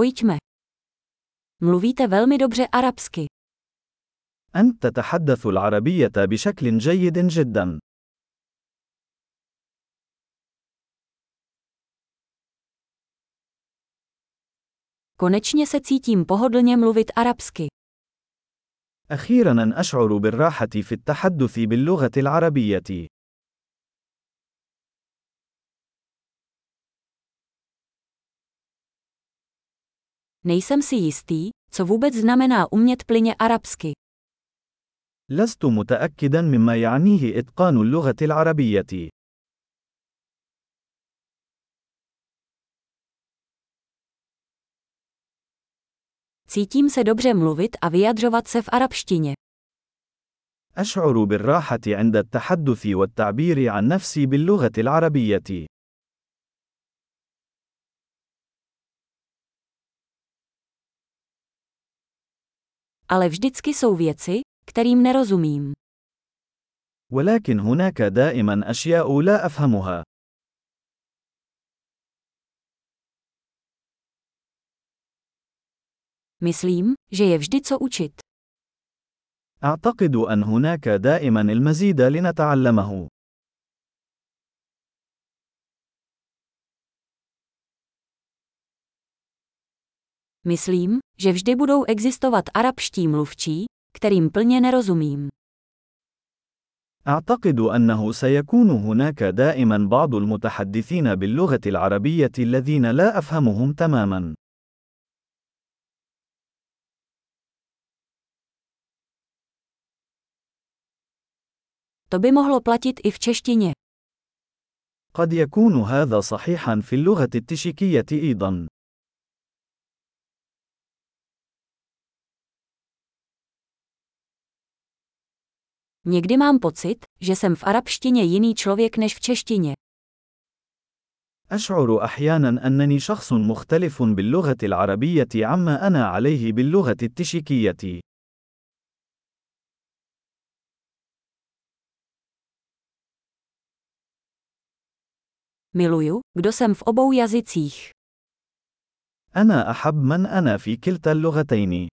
Pojďme. Mluvíte velmi dobře arabsky. أنت تتحدث العربية بشكل جيد جدا. Konečně se cítím pohodlně mluvit arabsky. أخيرا أشعر بالراحة في التحدث باللغة العربية. Nejsem si jistý, co vůbec znamená umět plyně arabsky. لست متأكدا مما يعنيه إتقان اللغة العربية. Cítím se dobře mluvit a vyjadřovat se v arabštině. أشعر بالراحة عند التحدث والتعبير عن نفسي باللغة العربية. Ale vždycky jsou věci, kterým nerozumím. ولكن هناك دائما أشياء لا أفهمها. Myslím, že je vždy co učit. أعتقد أن هناك دائما المزيد لنتعلمه. Myslím, že vždy budou existovat arabští mluvčí, kterým plně nerozumím. أعتقد أنه سيكون هناك دائما بعض المتحدثين باللغة العربية الذين لا أفهمهم تماما. To by mohlo platit i v češtině. قد يكون هذا صحيحا في اللغة التشيكية أيضا. Někdy mám pocit, že jsem v arabštině jiný člověk než v češtině. أشعر أحيانا أنني شخص مختلف باللغة العربية عما أنا عليه باللغة التشيكية. Miluju, kdo jsem v obou jazycích. أنا أحب من أنا في كلتا اللغتين.